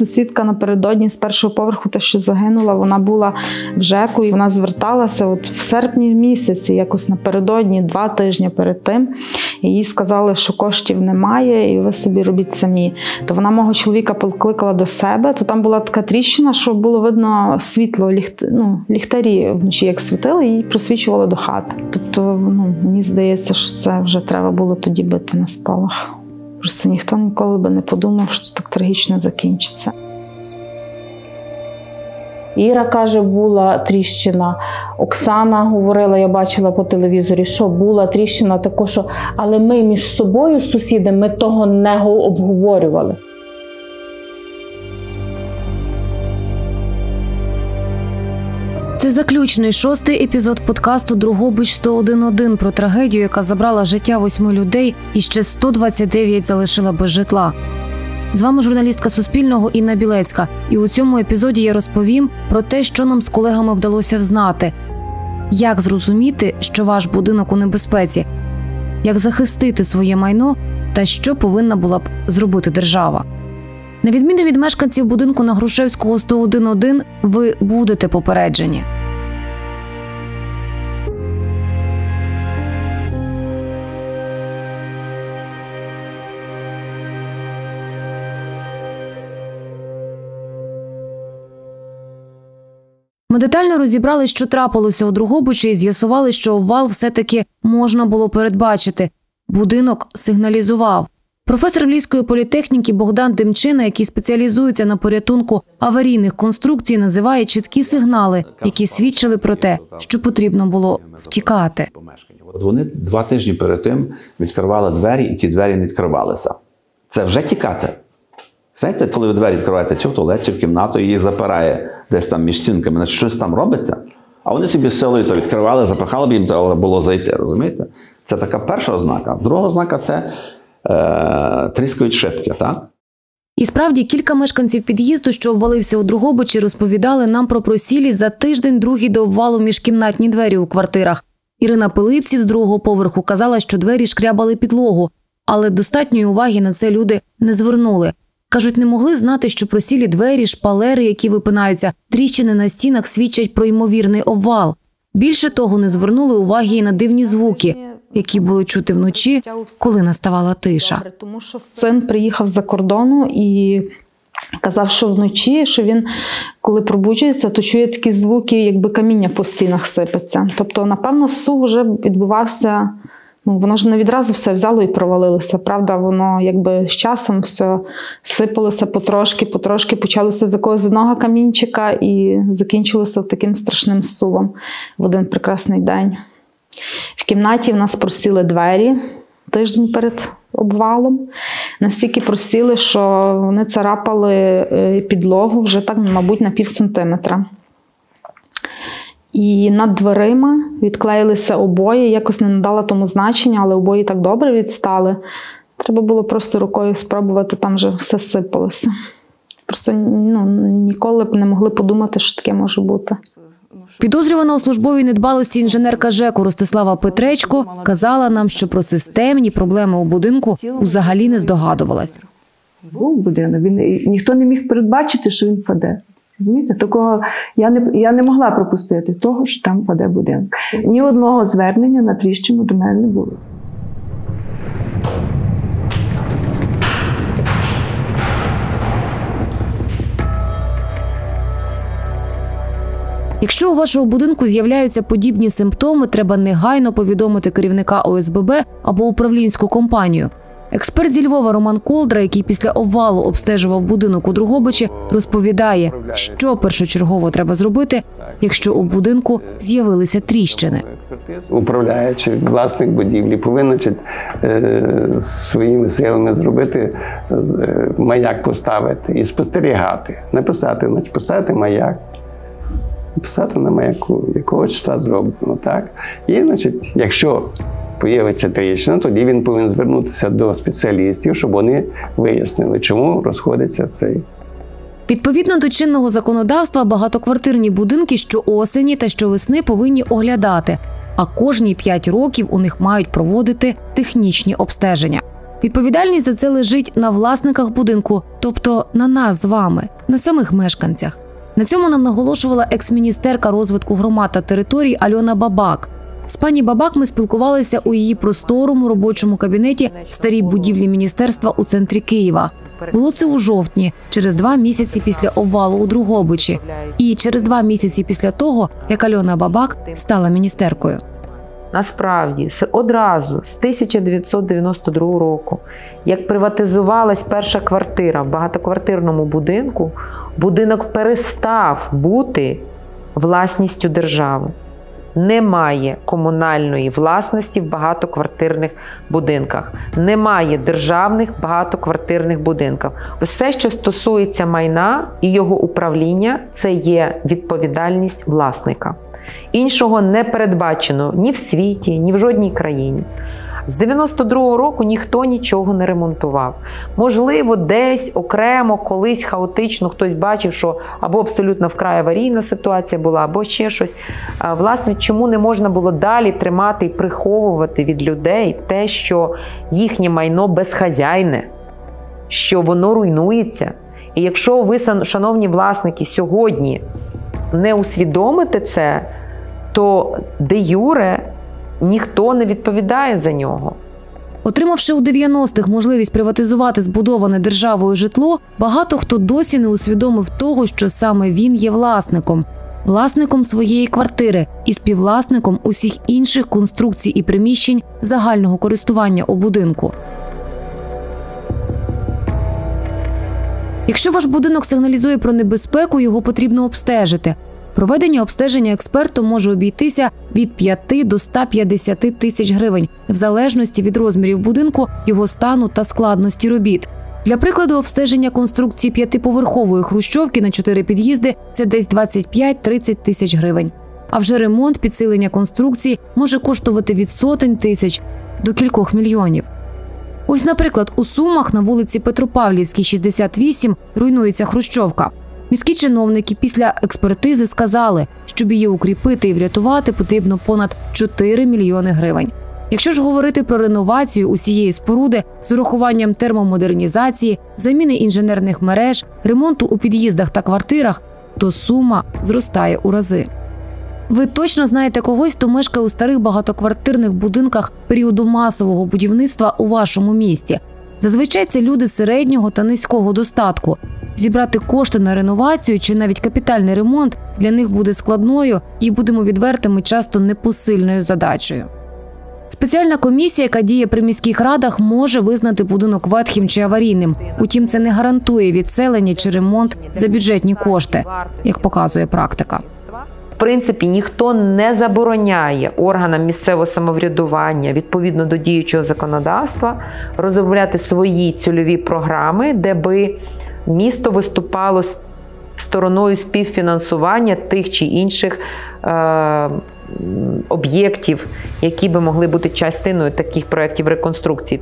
сусідка напередодні з першого поверху, та що загинула, вона була в ЖЕКу, і вона зверталася от в серпні місяці, якось напередодні, два тижні перед тим. Їй сказали, що коштів немає, і ви собі робіть самі. То вона мого чоловіка покликала до себе, то там була така тріщина, що було видно світло, ліхт... ну, ліхтарі вночі, як світили, і просвічувало до хати. Тобто, ну, мені здається, що це вже треба було тоді бити на спалах. Просто ніхто ніколи би не подумав, що так трагічно закінчиться. Іра каже, була тріщина. Оксана говорила, я бачила по телевізорі, що була тріщина, також, але ми між собою, з сусідами, ми того не го- обговорювали. Це заключний шостий епізод подкасту Другобич 101.1 про трагедію, яка забрала життя восьми людей і ще 129 залишила без житла. З вами журналістка Суспільного Інна Білецька. І у цьому епізоді я розповім про те, що нам з колегами вдалося взнати, як зрозуміти, що ваш будинок у небезпеці, як захистити своє майно та що повинна була б зробити держава. На відміну від мешканців будинку на Грушевського 101.1, ви будете попереджені. Ми детально розібрали, що трапилося у Другобичі, і з'ясували, що обвал все-таки можна було передбачити. Будинок сигналізував. Професор Львівської політехніки Богдан Демчина, який спеціалізується на порятунку аварійних конструкцій, називає чіткі сигнали, які свідчили про те, що потрібно було втікати. От вони два тижні перед тим відкривали двері, і ті двері не відкривалися. Це вже тікати. Знаєте, коли ви двері відкриваєте чи в туалет, чи в кімнату, її запирає десь там між стінками, значить щось там робиться. А вони собі силою то відкривали, запихали б їм, то було зайти. Розумієте? Це така перша ознака. Друга ознака це е, тріскають шибки, так? І справді кілька мешканців під'їзду, що обвалився у Другобичі, розповідали нам про просілі за тиждень другий до обвалу міжкімнатні двері у квартирах. Ірина Пилипців з другого поверху казала, що двері шкрябали підлогу, але достатньої уваги на це люди не звернули. Кажуть, не могли знати, що просілі двері, шпалери, які випинаються, тріщини на стінах свідчать про ймовірний обвал. Більше того, не звернули уваги і на дивні звуки, які були чути вночі, коли наставала тиша. Тому що син приїхав з-за кордону і казав, що вночі, що він, коли пробуджується, то чує такі звуки, якби каміння по стінах сипеться. Тобто, напевно, сув вже відбувався. Ну, воно ж не відразу все взяло і провалилося. Правда, воно якби з часом все сипалося потрошки, потрошки почалося з якогось одного камінчика і закінчилося таким страшним сувом в один прекрасний день. В кімнаті в нас просіли двері тиждень перед обвалом. Настільки просіли, що вони царапали е, підлогу вже так, мабуть, на пів сантиметра. І над дверима відклеїлися обої. Якось не надала тому значення, але обої так добре відстали. Треба було просто рукою спробувати, там вже все сипалося. Просто ну, ніколи б не могли подумати, що таке може бути. Підозрювана у службовій недбалості інженерка ЖЕКу Ростислава Петречко казала нам, що про системні проблеми у будинку взагалі не здогадувалась. Був будинок, він ніхто не міг передбачити, що він впаде. Розумієте? Такого я не я не могла пропустити того, що там впаде будинок. Ні одного звернення на тріщину до мене не було. Якщо у вашого будинку з'являються подібні симптоми, треба негайно повідомити керівника ОСББ або управлінську компанію. Експерт зі Львова Роман Колдра, який після обвалу обстежував будинок у Другобичі, розповідає, що першочергово треба зробити, якщо у будинку з'явилися тріщини. Управляючи власник будівлі, повинен е, своїми силами зробити е, маяк поставити і спостерігати, написати, значить, поставити маяк. Написати на маяку, якого числа зроблено, так? І, значить, якщо появиться тріщина, тоді він повинен звернутися до спеціалістів, щоб вони вияснили, чому розходиться цей. Відповідно до чинного законодавства, багатоквартирні будинки щоосені та щовесни повинні оглядати, а кожні 5 років у них мають проводити технічні обстеження. Відповідальність за це лежить на власниках будинку, тобто на нас з вами, на самих мешканцях. На цьому нам наголошувала екс-міністерка розвитку громад та територій Альона Бабак. З пані Бабак ми спілкувалися у її просторому робочому кабінеті старій будівлі міністерства у центрі Києва. Було це у жовтні, через два місяці після обвалу у Другобичі, і через два місяці після того, як Альона Бабак стала міністеркою. Насправді, одразу з 1992 року, як приватизувалась перша квартира в багатоквартирному будинку, будинок перестав бути власністю держави. Немає комунальної власності в багатоквартирних будинках, немає державних багатоквартирних будинків. Все, що стосується майна і його управління, це є відповідальність власника. Іншого не передбачено ні в світі, ні в жодній країні. З 92-го року ніхто нічого не ремонтував. Можливо, десь окремо, колись хаотично хтось бачив, що або абсолютно вкрай аварійна ситуація була, або ще щось. Власне, чому не можна було далі тримати і приховувати від людей те, що їхнє майно безхазяйне, що воно руйнується. І якщо ви, шановні власники, сьогодні не усвідомите це, то де юре ніхто не відповідає за нього. Отримавши у 90-х можливість приватизувати збудоване державою житло, багато хто досі не усвідомив того, що саме він є власником, власником своєї квартири і співвласником усіх інших конструкцій і приміщень загального користування у будинку. Якщо ваш будинок сигналізує про небезпеку, його потрібно обстежити. Проведення обстеження експертом може обійтися від 5 до 150 тисяч гривень, в залежності від розмірів будинку, його стану та складності робіт. Для прикладу, обстеження конструкції п'ятиповерхової хрущовки на 4 під'їзди це десь 25-30 тисяч гривень. А вже ремонт підсилення конструкції може коштувати від сотень тисяч до кількох мільйонів. Ось, наприклад, у Сумах на вулиці Петропавлівській, 68, руйнується хрущовка. Міські чиновники після експертизи сказали, щоб її укріпити і врятувати, потрібно понад 4 мільйони гривень. Якщо ж говорити про реновацію усієї споруди з урахуванням термомодернізації, заміни інженерних мереж, ремонту у під'їздах та квартирах, то сума зростає у рази. Ви точно знаєте когось, хто мешкає у старих багатоквартирних будинках періоду масового будівництва у вашому місті. Зазвичай це люди середнього та низького достатку. Зібрати кошти на реновацію чи навіть капітальний ремонт для них буде складною і будемо відвертими, часто непосильною задачею. Спеціальна комісія, яка діє при міських радах, може визнати будинок ветхим чи аварійним. Утім, це не гарантує відселення чи ремонт за бюджетні кошти, як показує практика. Принципі, ніхто не забороняє органам місцевого самоврядування відповідно до діючого законодавства розробляти свої цільові програми, де би місто виступало стороною співфінансування тих чи інших е, об'єктів, які би могли бути частиною таких проєктів реконструкції.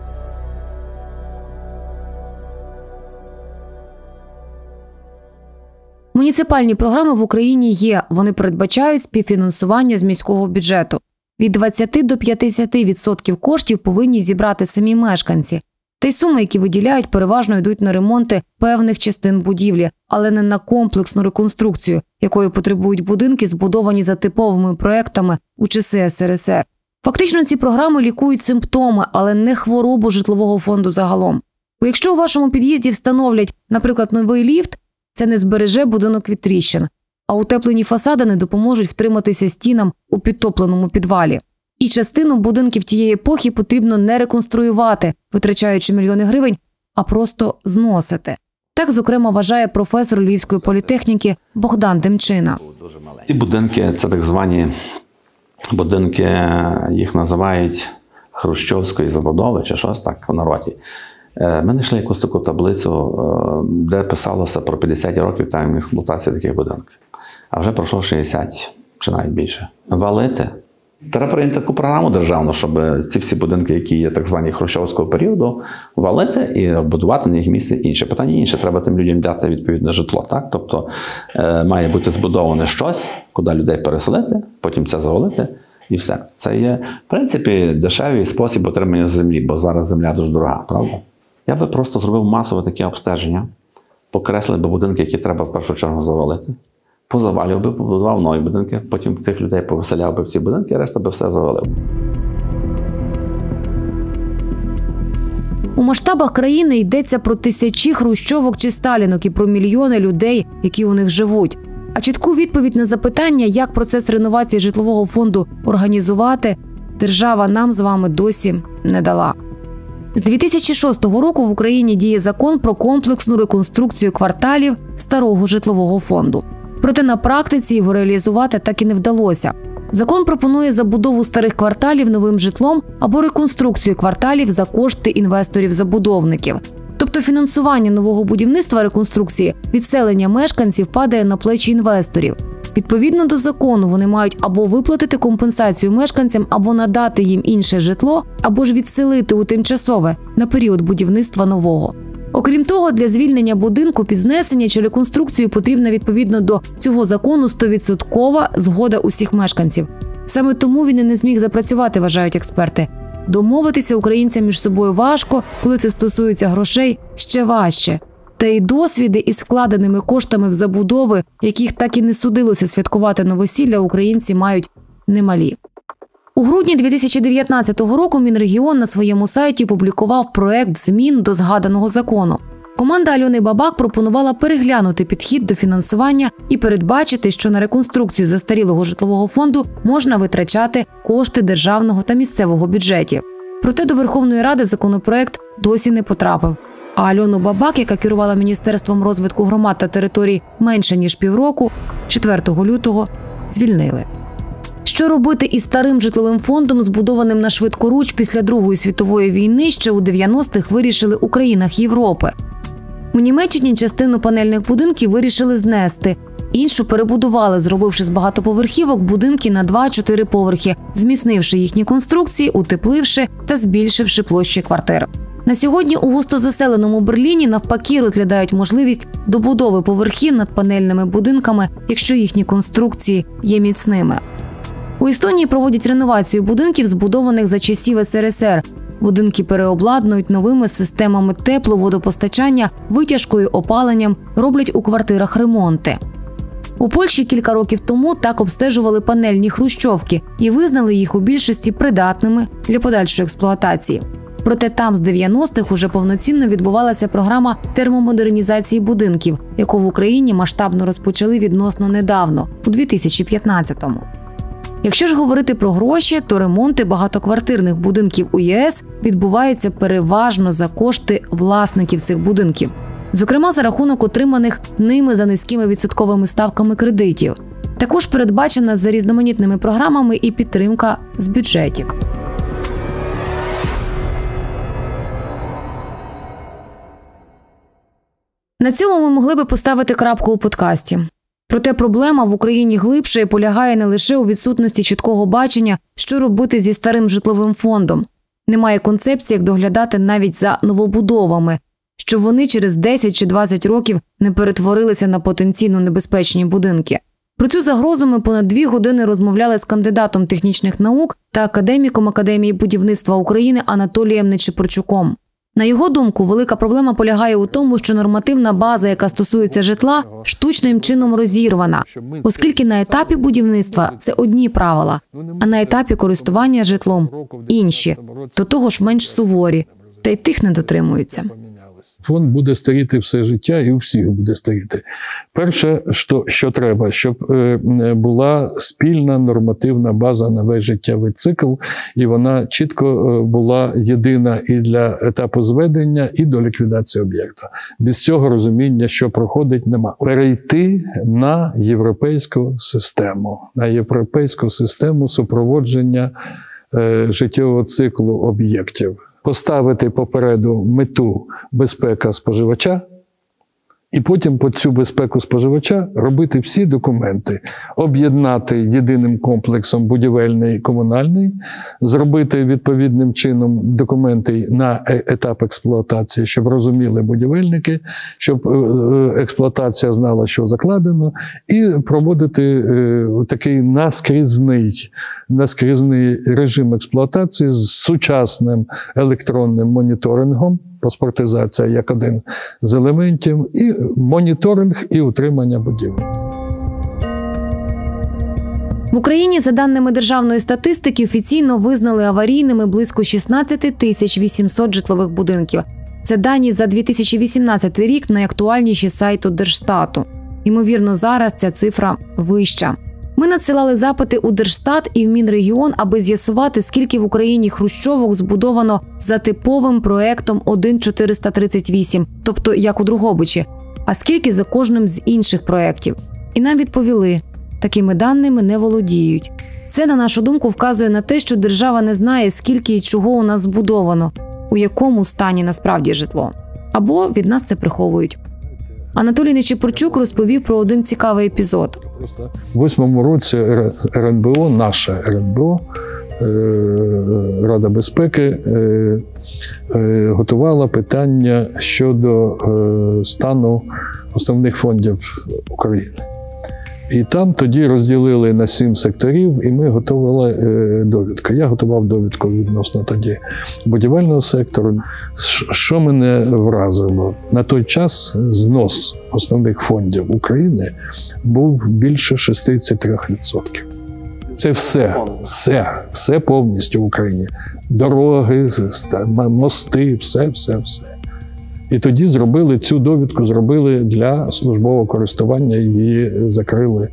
Муніципальні програми в Україні є. Вони передбачають співфінансування з міського бюджету. Від 20 до 50% коштів повинні зібрати самі мешканці. Та й суми, які виділяють, переважно йдуть на ремонти певних частин будівлі, але не на комплексну реконструкцію, якої потребують будинки, збудовані за типовими проектами у часи СРСР. Фактично, ці програми лікують симптоми, але не хворобу житлового фонду загалом. Бо якщо у вашому під'їзді встановлять, наприклад, новий ліфт, це не збереже будинок від тріщин, а утеплені фасади не допоможуть втриматися стінам у підтопленому підвалі. І частину будинків тієї епохи потрібно не реконструювати, витрачаючи мільйони гривень, а просто зносити. Так, зокрема, вважає професор Львівської політехніки Богдан Демчина. Ці будинки це так звані будинки, їх називають Хрущовської забудови чи щось так в народі. Е, Ми знайшли якусь таку таблицю, е, де писалося про 50 років там експлуатації таких будинків. А вже пройшло 60 чи навіть більше. Валити. Треба прийняти таку програму державну, щоб ці всі будинки, які є так звані хрущовського періоду, валити і будувати на їх місце інше. Питання інше, треба тим людям дати відповідне житло. Так? Тобто е, має бути збудоване щось, куди людей переселити, потім це завалити І все. Це є, в принципі, дешевий спосіб отримання землі, бо зараз земля дуже дорога, правда? Я би просто зробив масове таке обстеження, покреслив би будинки, які треба в першу чергу завалити. Позавалював би, побудував нові будинки, потім тих людей повеселяв би в ці будинки, а решта би все завалив. У масштабах країни йдеться про тисячі хрущовок чи сталінок і про мільйони людей, які у них живуть. А чітку відповідь на запитання, як процес реновації житлового фонду організувати, держава нам з вами досі не дала. З 2006 року в Україні діє закон про комплексну реконструкцію кварталів старого житлового фонду. Проте на практиці його реалізувати так і не вдалося. Закон пропонує забудову старих кварталів новим житлом або реконструкцію кварталів за кошти інвесторів-забудовників. Тобто фінансування нового будівництва реконструкції відселення мешканців падає на плечі інвесторів. Відповідно до закону, вони мають або виплатити компенсацію мешканцям, або надати їм інше житло, або ж відселити у тимчасове на період будівництва нового. Окрім того, для звільнення будинку під знесення чи реконструкцію потрібна відповідно до цього закону 100% згода усіх мешканців. Саме тому він і не зміг запрацювати, вважають експерти. Домовитися українцям між собою важко, коли це стосується грошей, ще важче. Та й досвіди із вкладеними коштами в забудови, яких так і не судилося святкувати новосілля, українці мають немалі. У грудні 2019 року Мінрегіон на своєму сайті опублікував проект змін до згаданого закону. Команда Альони Бабак пропонувала переглянути підхід до фінансування і передбачити, що на реконструкцію застарілого житлового фонду можна витрачати кошти державного та місцевого бюджетів. Проте до Верховної Ради законопроект досі не потрапив. А Альону Бабак, яка керувала міністерством розвитку громад та територій менше ніж півроку, 4 лютого звільнили. Що робити із старим житловим фондом, збудованим на швидкоруч після Другої світової війни, ще у 90-х вирішили у країнах Європи. У Німеччині частину панельних будинків вирішили знести, іншу перебудували, зробивши з багатоповерхівок будинки на 2-4 поверхи, зміцнивши їхні конструкції, утепливши та збільшивши площі квартир. На сьогодні у густозаселеному Берліні навпаки розглядають можливість добудови поверхів над панельними будинками, якщо їхні конструкції є міцними. У Естонії проводять реновацію будинків, збудованих за часів СРСР. Будинки переобладнують новими системами тепловодопостачання, витяжкою, опаленням, роблять у квартирах ремонти. У Польщі кілька років тому так обстежували панельні хрущовки і визнали їх у більшості придатними для подальшої експлуатації. Проте там з 90-х уже повноцінно відбувалася програма термомодернізації будинків, яку в Україні масштабно розпочали відносно недавно, у 2015-му. Якщо ж говорити про гроші, то ремонти багатоквартирних будинків у ЄС відбуваються переважно за кошти власників цих будинків, зокрема за рахунок отриманих ними за низькими відсотковими ставками кредитів. Також передбачена за різноманітними програмами і підтримка з бюджетів. На цьому ми могли би поставити крапку у подкасті. Проте проблема в Україні глибше і полягає не лише у відсутності чіткого бачення, що робити зі старим житловим фондом. Немає концепції, як доглядати навіть за новобудовами, щоб вони через 10 чи 20 років не перетворилися на потенційно небезпечні будинки. Про цю загрозу ми понад дві години розмовляли з кандидатом технічних наук та академіком Академії будівництва України Анатолієм Нечепорчуком. На його думку, велика проблема полягає у тому, що нормативна база, яка стосується житла, штучним чином розірвана, оскільки на етапі будівництва це одні правила, а на етапі користування житлом інші, до того ж менш суворі, та й тих не дотримуються. Фонд буде старіти все життя і у всіх буде старіти. Перше, що, що треба, щоб е, була спільна нормативна база на весь життєвий цикл, і вона чітко е, була єдина і для етапу зведення, і до ліквідації об'єкту. Без цього розуміння, що проходить, нема. Перейти на європейську систему, на європейську систему супроводження е, життєвого циклу об'єктів поставити попереду мету безпека споживача І потім по цю безпеку споживача робити всі документи, об'єднати єдиним комплексом будівельний і комунальний, зробити відповідним чином документи на е- етап експлуатації, щоб розуміли будівельники, щоб е, е, експлуатація знала, що закладено, і проводити такий наскрізний, наскрізний режим експлуатації з сучасним електронним моніторингом. Паспортизація як один з елементів, і моніторинг і утримання будівель. В Україні, за даними державної статистики, офіційно визнали аварійними близько 16 тисяч 800 житлових будинків. Це дані за 2018 рік найактуальніші сайту Держстату. Ймовірно, зараз ця цифра вища. Ми надсилали запити у Держстат і в Мінрегіон, аби з'ясувати, скільки в Україні хрущовок збудовано за типовим проектом 1438, тобто як у Другобичі, а скільки за кожним з інших проєктів. І нам відповіли: такими даними не володіють. Це, на нашу думку, вказує на те, що держава не знає, скільки і чого у нас збудовано, у якому стані насправді житло. Або від нас це приховують. Анатолій Нечіпорчук розповів про один цікавий епізод. У восьмому році РНБО, наша РНБО, е, Рада безпеки, е, е, готувала питання щодо стану основних фондів України. І там тоді розділили на сім секторів, і ми готували е, довідку. Я готував довідку відносно тоді будівельного сектору. Що мене вразило? На той час знос основних фондів України був більше 63%. Це все, все, все повністю в Україні. Дороги, мости, все, все, все. І тоді зробили цю довідку, зробили для службового користування, її закрили.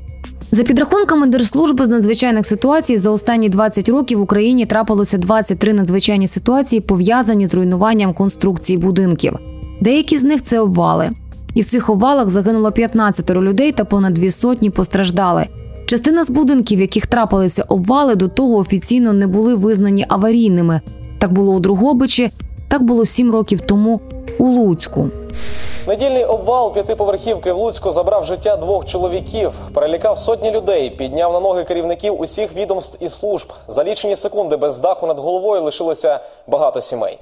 За підрахунками Держслужби з надзвичайних ситуацій, за останні 20 років в Україні трапилося 23 надзвичайні ситуації, пов'язані з руйнуванням конструкцій будинків. Деякі з них це обвали. І в цих обвалах загинуло 15 людей та понад дві сотні постраждали. Частина з будинків, в яких трапилися обвали, до того офіційно не були визнані аварійними. Так було у Другобичі, так було 7 років тому у Луцьку. Недільний обвал п'ятиповерхівки в Луцьку забрав життя двох чоловіків, перелякав сотні людей, підняв на ноги керівників усіх відомств і служб. За лічені секунди без даху над головою лишилося багато сімей.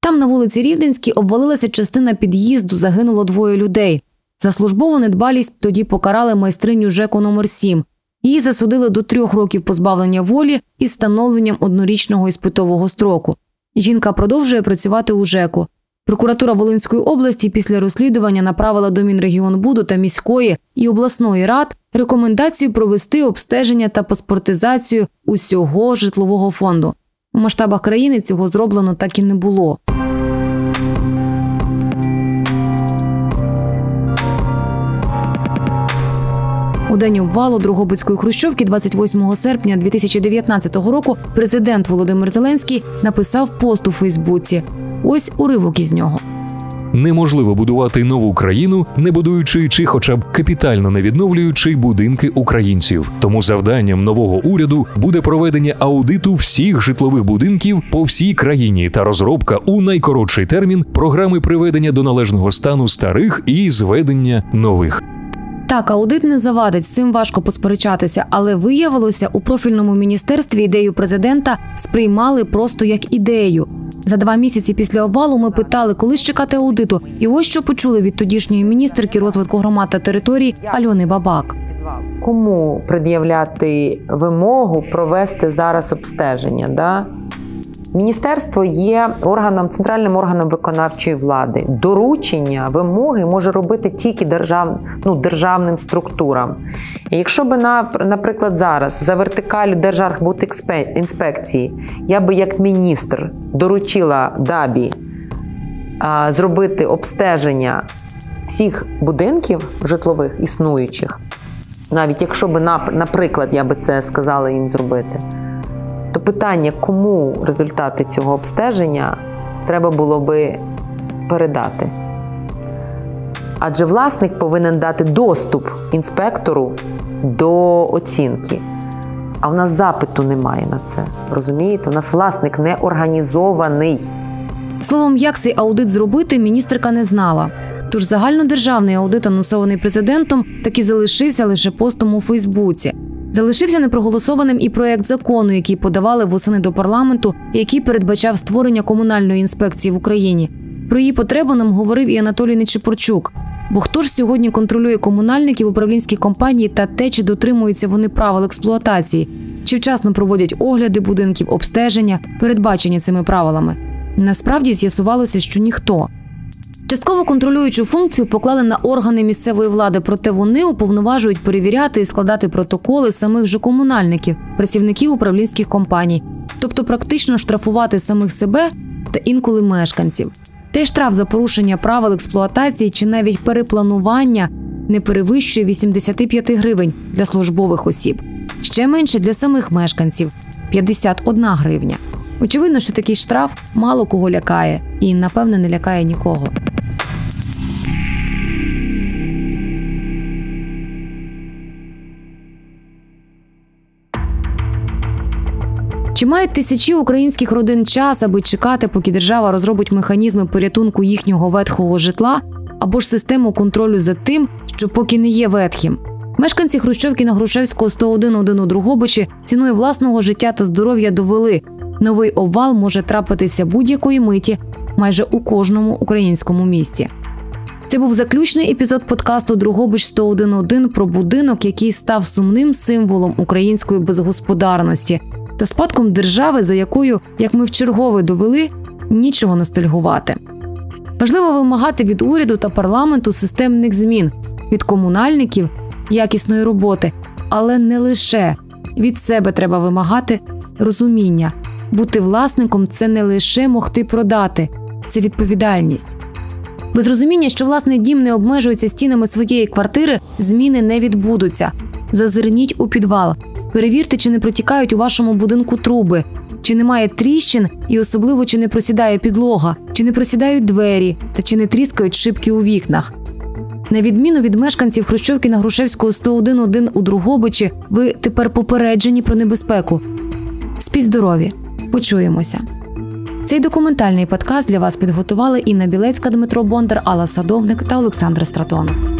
Там на вулиці Рівненській обвалилася частина під'їзду, загинуло двоє людей. За службову недбалість тоді покарали майстриню ЖЕКу номер 7 Її засудили до трьох років позбавлення волі із встановленням однорічного іспитового строку. Жінка продовжує працювати у ЖЕКу. Прокуратура Волинської області після розслідування направила до Мінрегіонбуду та міської і обласної рад рекомендацію провести обстеження та паспортизацію усього житлового фонду. У масштабах країни цього зроблено так і не було. У день обвалу Другобицької хрущовки 28 серпня 2019 року президент Володимир Зеленський написав пост у Фейсбуці. Ось уривок із нього. Неможливо будувати нову країну, не будуючи чи хоча б капітально не відновлюючи будинки українців. Тому завданням нового уряду буде проведення аудиту всіх житлових будинків по всій країні та розробка у найкоротший термін програми приведення до належного стану старих і зведення нових. Так, аудит не завадить, з цим важко посперечатися, але виявилося, у профільному міністерстві ідею президента сприймали просто як ідею. За два місяці після обвалу ми питали, коли ж чекати аудиту, і ось що почули від тодішньої міністерки розвитку громад та територій Альони Бабак. Кому пред'являти вимогу провести зараз обстеження? Да? Міністерство є органом, центральним органом виконавчої влади. Доручення, вимоги може робити тільки держав, ну, державним структурам. І якщо би, на- наприклад, зараз за вертикалю Держархбудінспекції я би як міністр доручила ДАБі а, зробити обстеження всіх будинків житлових існуючих, навіть якщо би, наприклад, я би це сказала їм зробити, то питання, кому результати цього обстеження треба було би передати. Адже власник повинен дати доступ інспектору до оцінки. А в нас запиту немає на це. Розумієте? У нас власник не організований. Словом, як цей аудит зробити, міністерка не знала. Тож загальнодержавний аудит, анонсований президентом, таки залишився лише постом у Фейсбуці. Залишився непроголосованим і проект закону, який подавали восени до парламенту, який передбачав створення комунальної інспекції в Україні. Про її потребу нам говорив і Анатолій Нечепорчук. Бо хто ж сьогодні контролює комунальників управлінській компанії та те, чи дотримуються вони правил експлуатації, чи вчасно проводять огляди будинків, обстеження, передбачені цими правилами? Насправді з'ясувалося, що ніхто. Частково контролюючу функцію поклали на органи місцевої влади, проте вони уповноважують перевіряти і складати протоколи самих же комунальників, працівників управлінських компаній, тобто практично штрафувати самих себе та інколи мешканців. Та й штраф за порушення правил експлуатації чи навіть перепланування не перевищує 85 гривень для службових осіб, ще менше для самих мешканців 51 гривня. Очевидно, що такий штраф мало кого лякає і, напевне, не лякає нікого. Чи мають тисячі українських родин час, аби чекати, поки держава розробить механізми порятунку їхнього ветхого житла або ж систему контролю за тим, що поки не є ветхим? Мешканці Хрущовки на Грушевського 101-1 у Другобичі ціною власного життя та здоров'я довели. Новий обвал може трапитися будь-якої миті майже у кожному українському місті. Це був заключний епізод подкасту Другобич 101.1 про будинок, який став сумним символом української безгосподарності та спадком держави, за якою, як ми вчергове довели, нічого ностальгувати. Важливо вимагати від уряду та парламенту системних змін, від комунальників якісної роботи, але не лише від себе треба вимагати розуміння. Бути власником це не лише могти продати, це відповідальність. Без розуміння, що власний дім не обмежується стінами своєї квартири, зміни не відбудуться. Зазирніть у підвал, перевірте, чи не протікають у вашому будинку труби, чи немає тріщин, і особливо чи не просідає підлога, чи не просідають двері та чи не тріскають шибки у вікнах. На відміну від мешканців Хрущовки на Грушевського 101-1 у Другобичі, ви тепер попереджені про небезпеку. Спіть здорові! Почуємося. Цей документальний подкаст для вас підготували Інна Білецька, Дмитро Бондар, Алла Садовник та Олександр Стратонов.